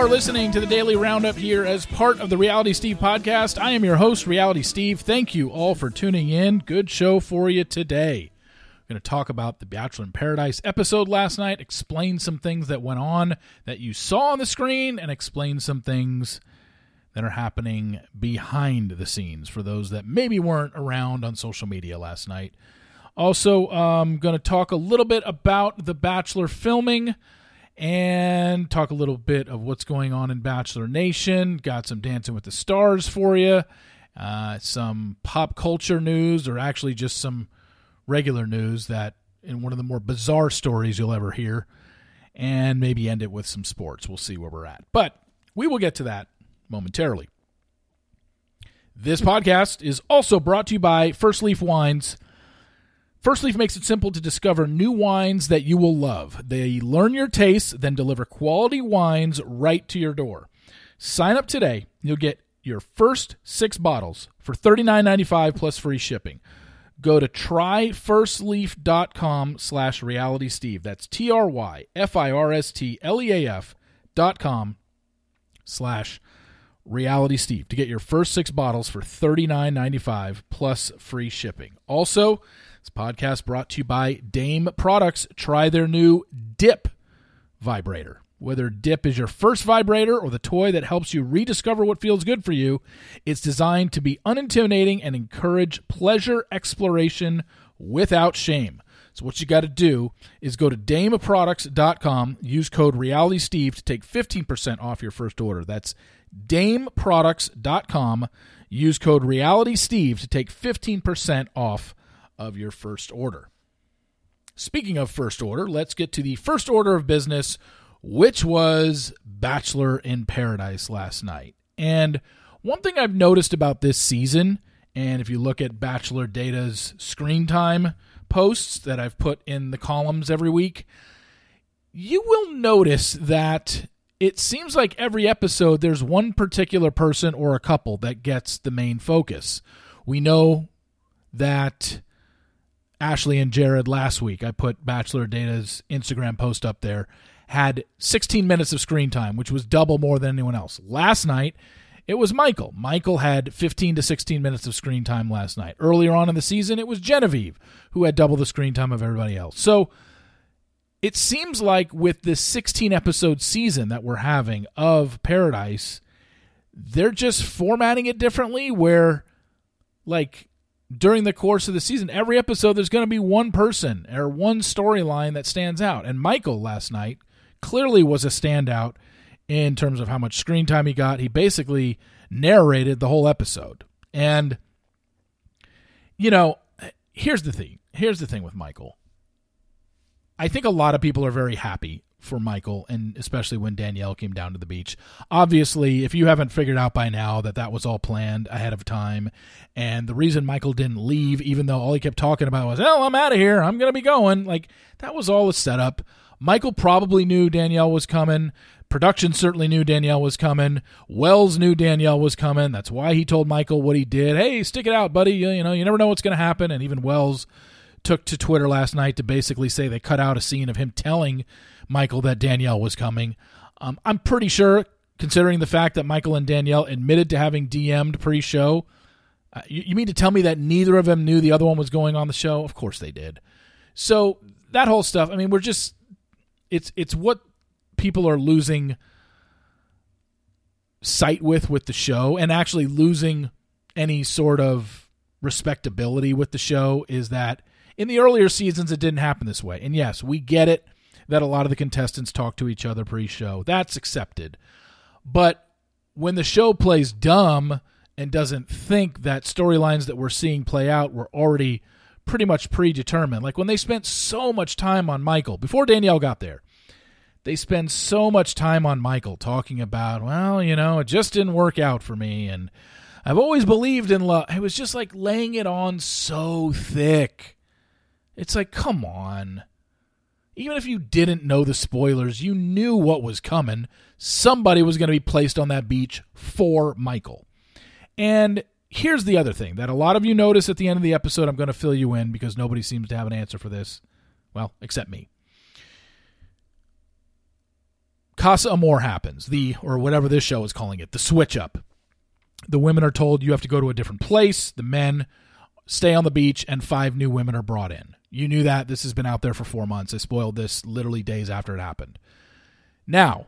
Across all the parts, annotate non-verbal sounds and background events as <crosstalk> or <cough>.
Are listening to the Daily Roundup here as part of the Reality Steve podcast. I am your host, Reality Steve. Thank you all for tuning in. Good show for you today. We're going to talk about the Bachelor in Paradise episode last night, explain some things that went on that you saw on the screen, and explain some things that are happening behind the scenes for those that maybe weren't around on social media last night. Also, um, I'm going to talk a little bit about the Bachelor filming and talk a little bit of what's going on in Bachelor Nation. Got some Dancing with the Stars for you, uh, some pop culture news, or actually just some regular news that in one of the more bizarre stories you'll ever hear, and maybe end it with some sports. We'll see where we're at. But we will get to that momentarily. This podcast is also brought to you by First Leaf Wines. First Leaf makes it simple to discover new wines that you will love. They learn your tastes, then deliver quality wines right to your door. Sign up today. You'll get your first six bottles for $39.95 plus free shipping. Go to tryfirstleaf.com slash realitysteve. That's T-R-Y-F-I-R-S-T-L-E-A-F dot com slash realitysteve to get your first six bottles for $39.95 plus free shipping. Also, this podcast brought to you by Dame Products. Try their new Dip vibrator. Whether Dip is your first vibrator or the toy that helps you rediscover what feels good for you, it's designed to be unintimidating and encourage pleasure exploration without shame. So what you got to do is go to dameproducts.com, use code RealitySteve to take 15% off your first order. That's dameproducts.com, use code RealitySteve to take 15% off of your first order. Speaking of first order, let's get to the first order of business, which was Bachelor in Paradise last night. And one thing I've noticed about this season, and if you look at Bachelor Data's screen time posts that I've put in the columns every week, you will notice that it seems like every episode there's one particular person or a couple that gets the main focus. We know that Ashley and Jared last week, I put Bachelor Data's Instagram post up there, had 16 minutes of screen time, which was double more than anyone else. Last night, it was Michael. Michael had 15 to 16 minutes of screen time last night. Earlier on in the season, it was Genevieve, who had double the screen time of everybody else. So it seems like with this 16 episode season that we're having of Paradise, they're just formatting it differently where, like, during the course of the season, every episode there's going to be one person or one storyline that stands out. And Michael last night clearly was a standout in terms of how much screen time he got. He basically narrated the whole episode. And you know, here's the thing. Here's the thing with Michael. I think a lot of people are very happy for Michael, and especially when Danielle came down to the beach. Obviously, if you haven't figured out by now that that was all planned ahead of time, and the reason Michael didn't leave, even though all he kept talking about was, "Oh, I'm out of here. I'm gonna be going," like that was all a setup. Michael probably knew Danielle was coming. Production certainly knew Danielle was coming. Wells knew Danielle was coming. That's why he told Michael what he did. Hey, stick it out, buddy. You, you know, you never know what's going to happen. And even Wells took to Twitter last night to basically say they cut out a scene of him telling Michael that Danielle was coming. Um, I'm pretty sure, considering the fact that Michael and Danielle admitted to having DM'd pre show, uh, you, you mean to tell me that neither of them knew the other one was going on the show? Of course they did. So that whole stuff, I mean, we're just, it's, it's what people are losing sight with with the show and actually losing any sort of respectability with the show is that in the earlier seasons it didn't happen this way. And yes, we get it that a lot of the contestants talk to each other pre-show. That's accepted. But when the show plays dumb and doesn't think that storylines that we're seeing play out were already pretty much predetermined, like when they spent so much time on Michael before Danielle got there, they spend so much time on Michael talking about, well, you know, it just didn't work out for me and I've always believed in love. It was just like laying it on so thick. It's like, come on. Even if you didn't know the spoilers, you knew what was coming. Somebody was going to be placed on that beach for Michael. And here's the other thing that a lot of you notice at the end of the episode. I'm going to fill you in because nobody seems to have an answer for this. Well, except me. Casa Amor happens, the or whatever this show is calling it, the switch up. The women are told you have to go to a different place. The men stay on the beach, and five new women are brought in. You knew that. This has been out there for four months. I spoiled this literally days after it happened. Now,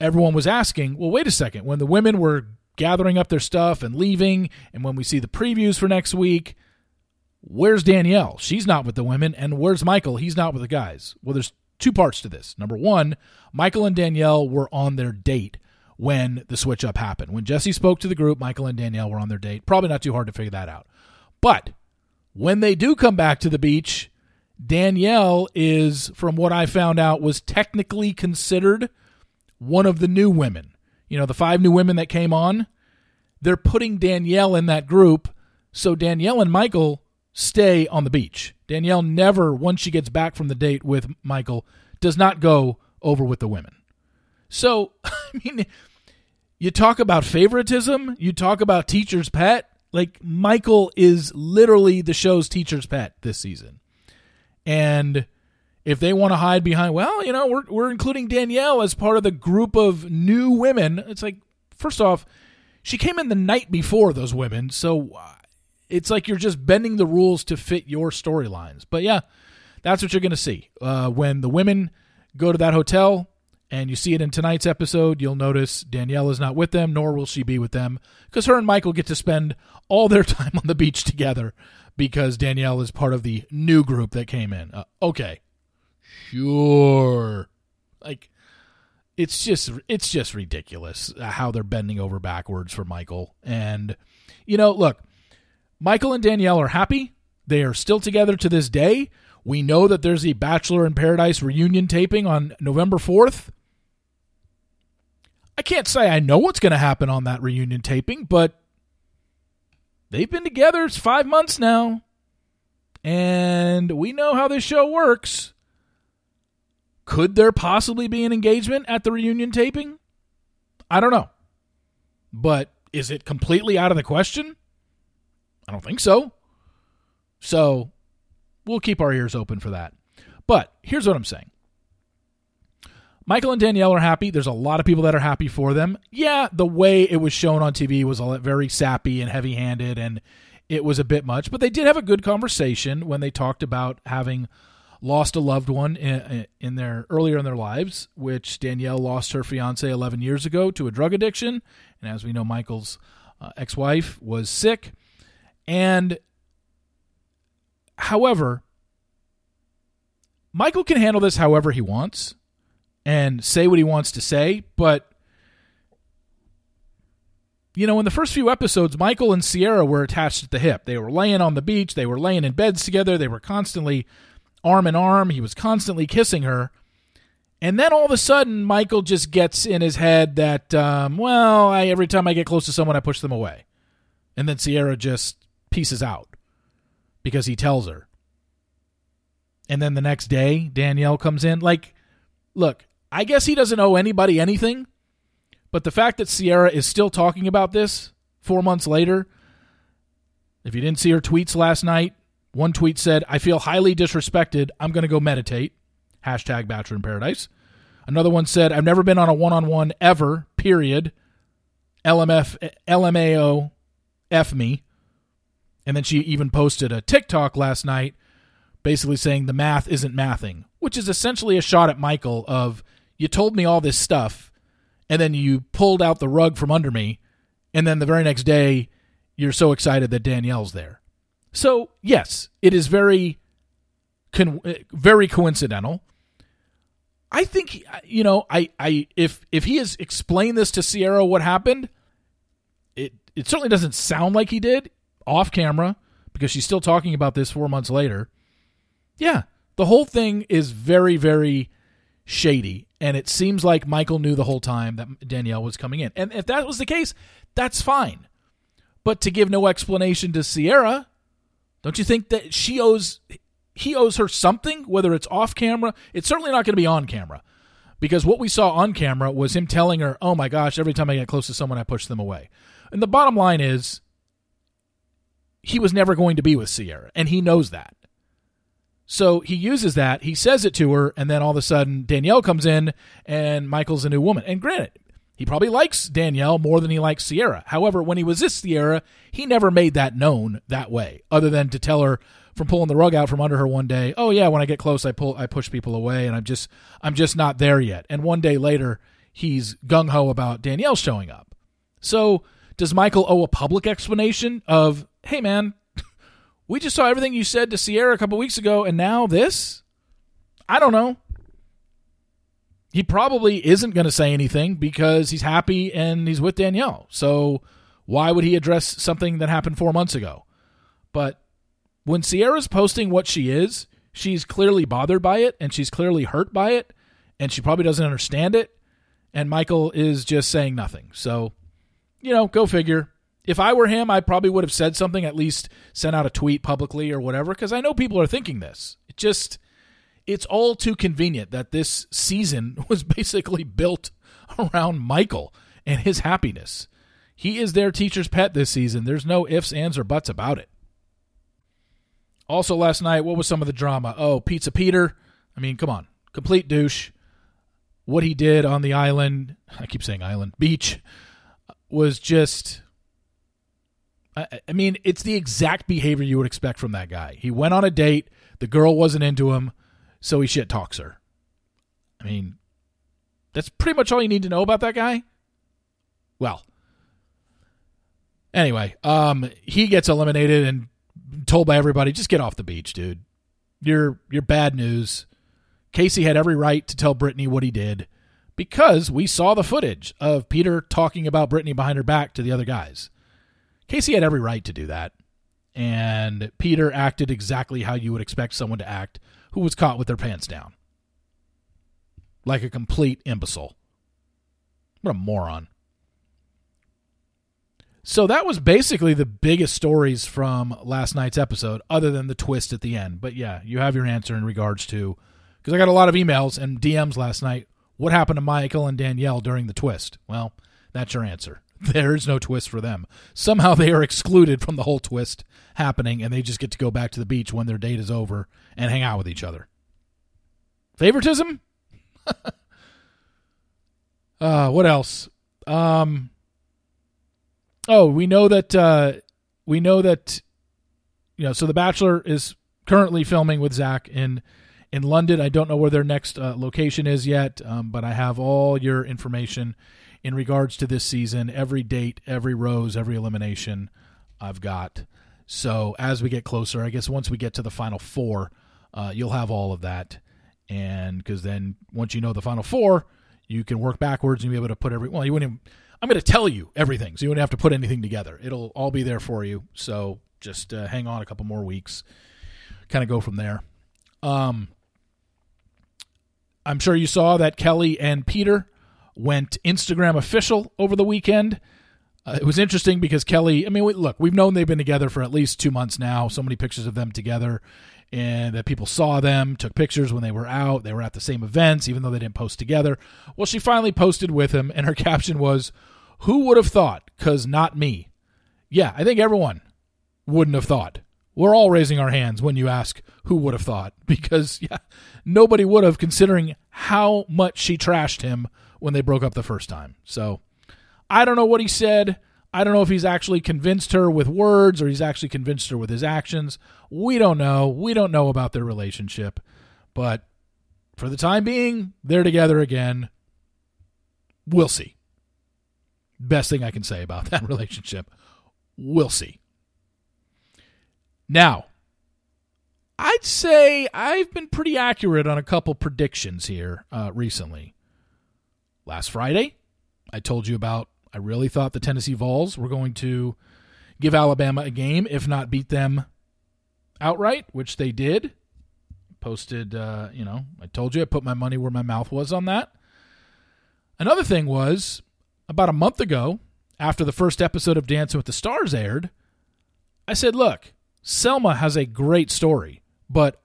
everyone was asking, well, wait a second. When the women were gathering up their stuff and leaving, and when we see the previews for next week, where's Danielle? She's not with the women. And where's Michael? He's not with the guys. Well, there's two parts to this. Number one, Michael and Danielle were on their date when the switch up happened. When Jesse spoke to the group, Michael and Danielle were on their date. Probably not too hard to figure that out. But when they do come back to the beach, Danielle is, from what I found out, was technically considered one of the new women. You know, the five new women that came on, they're putting Danielle in that group. So Danielle and Michael stay on the beach. Danielle never, once she gets back from the date with Michael, does not go over with the women. So, <laughs> I mean, you talk about favoritism, you talk about teacher's pet. Like, Michael is literally the show's teacher's pet this season. And if they want to hide behind, well, you know, we're, we're including Danielle as part of the group of new women, it's like, first off, she came in the night before those women. So uh, it's like you're just bending the rules to fit your storylines. But yeah, that's what you're going to see. Uh, when the women go to that hotel and you see it in tonight's episode, you'll notice Danielle is not with them, nor will she be with them, because her and Michael get to spend all their <laughs> time on the beach together because Danielle is part of the new group that came in. Uh, okay. Sure. Like it's just it's just ridiculous how they're bending over backwards for Michael. And you know, look, Michael and Danielle are happy. They are still together to this day. We know that there's a Bachelor in Paradise reunion taping on November 4th. I can't say I know what's going to happen on that reunion taping, but they've been together it's 5 months now. And we know how this show works. Could there possibly be an engagement at the reunion taping? I don't know. But is it completely out of the question? I don't think so. So we'll keep our ears open for that. But here's what I'm saying Michael and Danielle are happy. There's a lot of people that are happy for them. Yeah, the way it was shown on TV was very sappy and heavy handed, and it was a bit much. But they did have a good conversation when they talked about having lost a loved one in, in their earlier in their lives, which Danielle lost her fiance 11 years ago to a drug addiction, and as we know, Michael's uh, ex-wife was sick. And however, Michael can handle this however he wants and say what he wants to say, but you know, in the first few episodes, Michael and Sierra were attached at the hip. They were laying on the beach, they were laying in beds together, they were constantly arm in arm, he was constantly kissing her. And then all of a sudden, Michael just gets in his head that, um, well, I, every time I get close to someone, I push them away. And then Sierra just pieces out because he tells her. And then the next day, Danielle comes in. Like, look, I guess he doesn't owe anybody anything, but the fact that Sierra is still talking about this four months later, if you didn't see her tweets last night, one tweet said, I feel highly disrespected. I'm going to go meditate. Hashtag Bachelor in Paradise. Another one said, I've never been on a one on one ever, period. LMF, LMAO, F me. And then she even posted a TikTok last night basically saying the math isn't mathing, which is essentially a shot at Michael of you told me all this stuff and then you pulled out the rug from under me and then the very next day you're so excited that Danielle's there. So, yes, it is very con- uh, very coincidental. I think uh, you know, I I if if he has explained this to Sierra what happened, it it certainly doesn't sound like he did off camera because she's still talking about this four months later. Yeah, the whole thing is very, very shady. And it seems like Michael knew the whole time that Danielle was coming in. And if that was the case, that's fine. But to give no explanation to Sierra, don't you think that she owes he owes her something, whether it's off camera? It's certainly not going to be on camera. Because what we saw on camera was him telling her, Oh my gosh, every time I get close to someone, I push them away. And the bottom line is he was never going to be with Sierra, and he knows that. So he uses that, he says it to her, and then all of a sudden Danielle comes in and Michael's a new woman. And granted, he probably likes Danielle more than he likes Sierra. However, when he was Sierra, he never made that known that way, other than to tell her from pulling the rug out from under her one day, "Oh yeah, when I get close, I pull, I push people away, and I'm just, I'm just not there yet." And one day later, he's gung ho about Danielle showing up. So, does Michael owe a public explanation of, "Hey man, we just saw everything you said to Sierra a couple weeks ago, and now this"? I don't know he probably isn't going to say anything because he's happy and he's with Danielle. So why would he address something that happened four months ago? But when Sierra's posting what she is, she's clearly bothered by it and she's clearly hurt by it and she probably doesn't understand it. And Michael is just saying nothing. So, you know, go figure. If I were him, I probably would have said something, at least sent out a tweet publicly or whatever, because I know people are thinking this. It just it's all too convenient that this season <laughs> was basically built around Michael and his happiness. He is their teacher's pet this season. There's no ifs, ands, or buts about it. Also, last night, what was some of the drama? Oh, Pizza Peter. I mean, come on. Complete douche. What he did on the island, I keep saying island, beach, was just. I, I mean, it's the exact behavior you would expect from that guy. He went on a date. The girl wasn't into him so he shit talks her. I mean, that's pretty much all you need to know about that guy. Well, anyway, um, he gets eliminated and told by everybody, just get off the beach, dude. You're you're bad news. Casey had every right to tell Brittany what he did because we saw the footage of Peter talking about Brittany behind her back to the other guys. Casey had every right to do that. And Peter acted exactly how you would expect someone to act who was caught with their pants down. Like a complete imbecile. What a moron. So that was basically the biggest stories from last night's episode, other than the twist at the end. But yeah, you have your answer in regards to because I got a lot of emails and DMs last night. What happened to Michael and Danielle during the twist? Well, that's your answer. There is no twist for them. Somehow they are excluded from the whole twist happening, and they just get to go back to the beach when their date is over and hang out with each other. Favoritism? <laughs> uh, what else? Um, oh, we know that uh, we know that you know. So The Bachelor is currently filming with Zach in in London. I don't know where their next uh, location is yet, um, but I have all your information in regards to this season. Every date, every rose, every elimination, I've got. So as we get closer, I guess once we get to the final four, uh, you'll have all of that, and because then once you know the final four, you can work backwards and be able to put every. Well, you wouldn't. Even, I'm going to tell you everything, so you wouldn't have to put anything together. It'll all be there for you. So just uh, hang on a couple more weeks, kind of go from there. Um, I'm sure you saw that Kelley and Peter went Instagram official over the weekend. Uh, it was interesting because Kelley, I mean, we, look, we've known they've been together for at least two months now. So many pictures of them together, and that people saw them, took pictures when they were out. They were at the same events, even though they didn't post together. Well, she finally posted with him, and her <laughs> caption was, Who would have thought? Because not me. Yeah, I think everyone wouldn't have thought. We're all raising our hands when you ask who would have thought, <laughs> because, yeah, nobody would have, considering how much she trashed him when they broke up the first time. So I don't know what he said. I don't know if he's actually convinced her with words or he's actually convinced her with his actions. We don't know. We don't know about their relationship. But for the time being, they're together again. We'll see. Best thing I can say about <laughs> that relationship. We'll see. Now, I'd say I've been pretty accurate on a couple predictions here uh, recently last Friday, I told you about I really thought the Tennessee Vols were going to give Alabama a game, if not beat them outright, which they did. Posted, uh, you know, I told you I put my money where my mouth was on that. Another thing was about a month ago, after the first episode of Dancing with the Stars aired, I said, look, Selma has a great story, but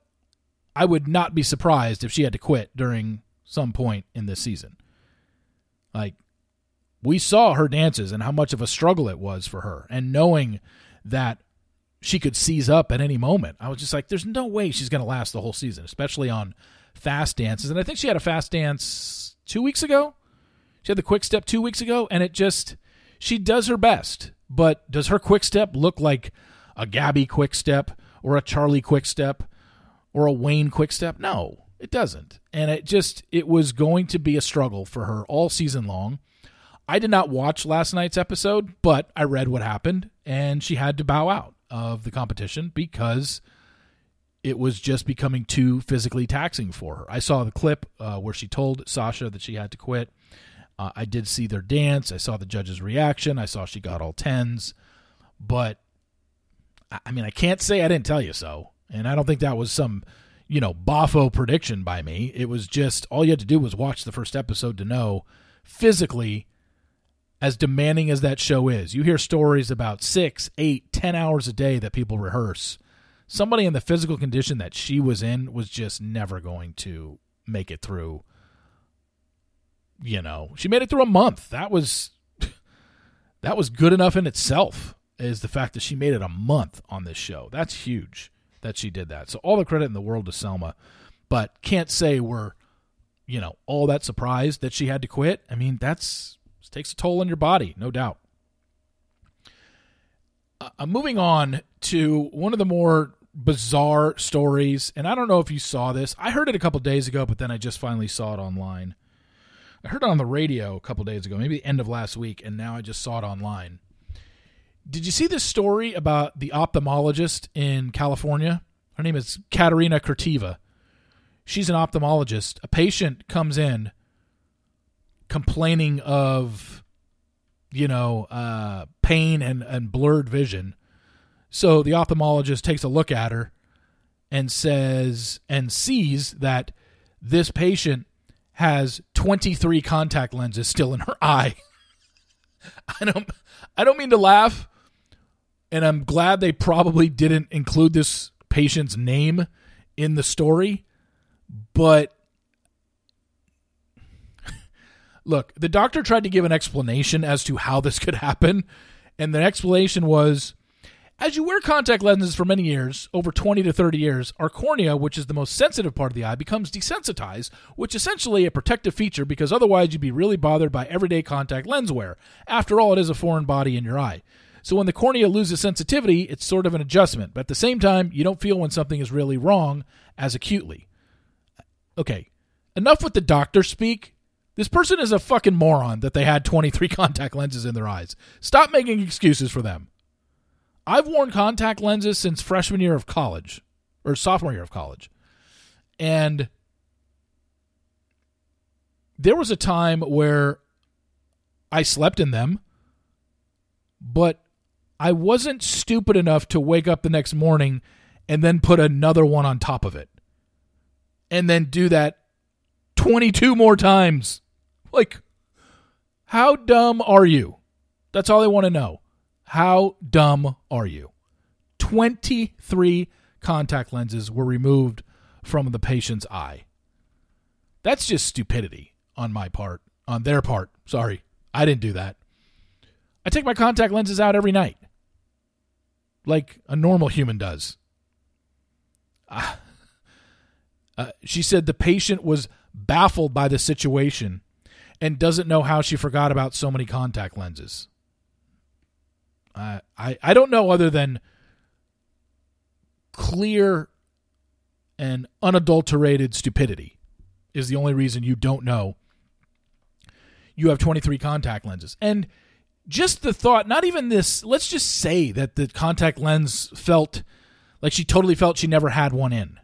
I would not be surprised if she had to quit during some point in this season. Like we saw her dances and how much of a struggle it was for her and knowing that she could seize up at any moment. I was just like, there's no way she's going to last the whole season, especially on fast dances. And I think she had a fast dance two weeks ago. She had the quick step two weeks ago, and it just, she does her best. But does her quick step look like a Gabby quick step or a Charli quick step or a Wayne quick step? No, it doesn't. And it just, it was going to be a struggle for her all season long. I did not watch last night's episode, but I read what happened, and she had to bow out of the competition because it was just becoming too physically taxing for her. I saw the clip uh, where she told Sasha that she had to quit. Uh, I did see their dance. I saw the judge's reaction. I saw she got all tens. But, I mean, I can't say I didn't tell you so. And I don't think that was some, you know, boffo prediction by me. It was just all you had to do was watch the first episode to know physically as demanding as that show is. You hear stories about six, eight, ten hours a day that people rehearse. Somebody in the physical condition that she was in was just never going to make it through. You know, she made it through a month. That was <laughs> that was good enough in itself. Is the fact that she made it a month on this show. That's huge that she did that. So all the credit in the world to Selma, but can't say we're you know all that surprised that she had to quit. I mean, that's takes a toll on your body, no doubt. Uh, I'm moving on to one of the more bizarre stories, and I don't know if you saw this. I heard it a couple days ago, but then I just finally saw it online. I heard it on the radio a couple days ago, maybe the end of last week, and now I just saw it online. Did you see this story about the ophthalmologist in California? Her name is Katerina Kurteva. She's an ophthalmologist. A patient comes in complaining of you know uh, pain and, and blurred vision so the ophthalmologist takes a look at her and says and sees that this patient has 23 contact lenses still in her <laughs> eye i don't i don't mean to laugh and i'm glad they probably didn't include this patient's name in the story but <laughs> Look, the doctor tried to give an explanation as to how this could happen, and the explanation was as you wear contact lenses for many years, over 20 to 30 years, our cornea, which is the most sensitive part of the eye, becomes desensitized, which is essentially a protective feature because otherwise you'd be really bothered by everyday contact lens wear. After all, it is a foreign body in your eye. So when the cornea loses sensitivity, it's sort of an adjustment, but at the same time, you don't feel when something is really wrong as acutely. Okay, enough with the doctor speak. This person is a fucking moron that they had <laughs> 23 contact lenses in their eyes. Stop making excuses for them. I've worn contact lenses since freshman year of college or sophomore year of college. And there was a time where I slept in them, but I wasn't stupid enough to wake up the next morning and then put another one on top of it. And then do that 22 more times. Like, how dumb are you? That's all I want to know. How dumb are you? 23 contact lenses were removed from the patient's eye. That's just stupidity on my part, on their part. Sorry, I didn't do that. I take my contact lenses out every night, like a normal human does. Uh, uh, she said the patient was baffled by the situation and doesn't know how she forgot about so many contact lenses. I I don't know other than clear and unadulterated stupidity is the only reason you don't know you have 23 contact lenses. And just the thought, not even this, let's just say that the contact lens felt like she totally felt she never had one in.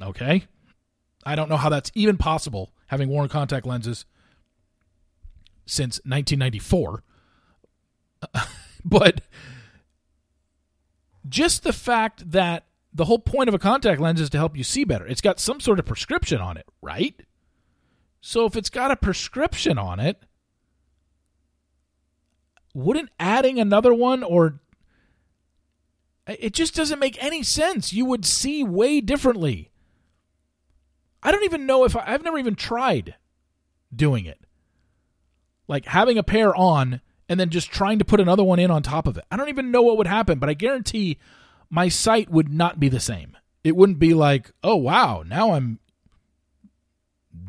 Okay? I don't know how that's even possible having worn contact lenses since 1994. <laughs> but just the fact that the whole point of a contact lens is to help you see better. It's got some sort of prescription on it, right? So if it's got a prescription on it, wouldn't adding another one or it just doesn't make any sense. You would see way differently. I don't even know if I, I've never even tried doing it. Like having a pair on and then just trying to put another one in on top of it. I don't even know what would happen, but I guarantee my sight would not be the same. It wouldn't be like, oh, wow, now I'm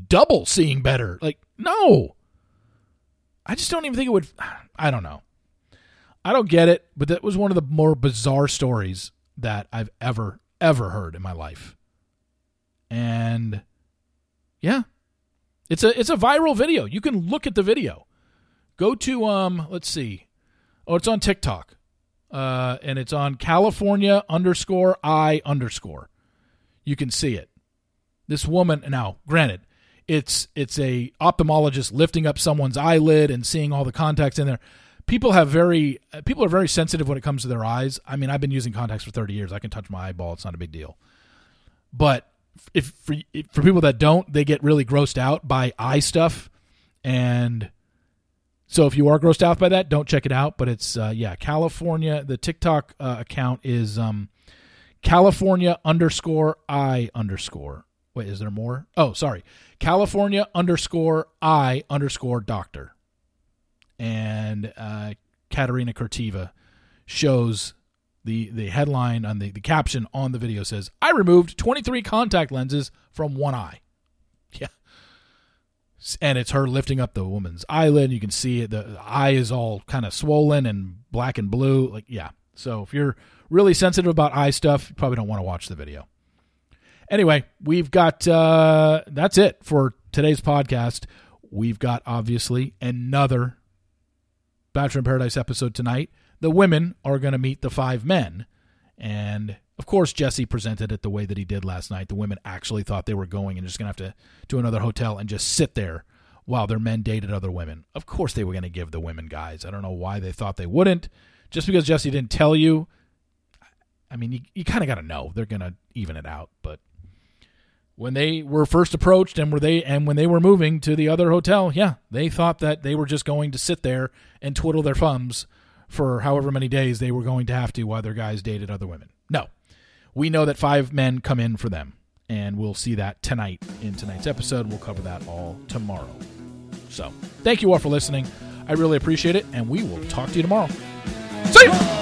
double seeing better. Like, no. I just don't even think it would. I don't know. I don't get it, but that was one of the more bizarre stories that I've ever, ever heard in my life. And yeah, it's a it's a viral video. You can look at the video. Go to um, let's see. Oh, it's on TikTok. Uh, and it's on California underscore I underscore. You can see it. This woman now, granted, it's it's a ophthalmologist lifting up someone's eyelid and seeing all the contacts in there. People have very people are very sensitive when it comes to their eyes. I mean, I've been using contacts for 30 years. I can touch my eyeball; it's not a big deal. But if for, if, for people that don't, they get really grossed out by eye stuff, and so if you are grossed out by that, don't check it out. But it's uh, yeah, California. The TikTok uh, account is um, California underscore I underscore. Wait, is there more? Oh, sorry. California underscore I underscore doctor. And uh, Katerina Kurteva shows the the headline on the, the caption on the video says, I removed 23 contact lenses from one eye. <laughs> Yeah. And it's her lifting up the woman's eyelid. You can see it. The eye is all kind of swollen and black and blue. Like, yeah. So if you're really sensitive about eye stuff, you probably don't want to watch the video. Anyway, we've got uh, that's it for today's podcast. We've got obviously another Bachelor in Paradise episode tonight. The women are going to meet the five men. And of course, Jesse presented it the way that he did last night. The women actually thought they were going and just going to have to to another hotel and just sit there while their men dated other women. Of course, they were going to give the women guys. I don't know why they thought they wouldn't. Just because Jesse didn't tell you, I mean, you, you kind of got to know they're going to even it out. But when they were first approached and were they and when they were moving to the other hotel, yeah, they thought that they were just going to sit there and twiddle their thumbs for however many days they were going to have to while their guys dated other women. No. We know that five men come in for them, and we'll see that tonight in tonight's episode. We'll cover that all tomorrow. So, thank you all for listening. I really appreciate it, and we will talk to you tomorrow. See you!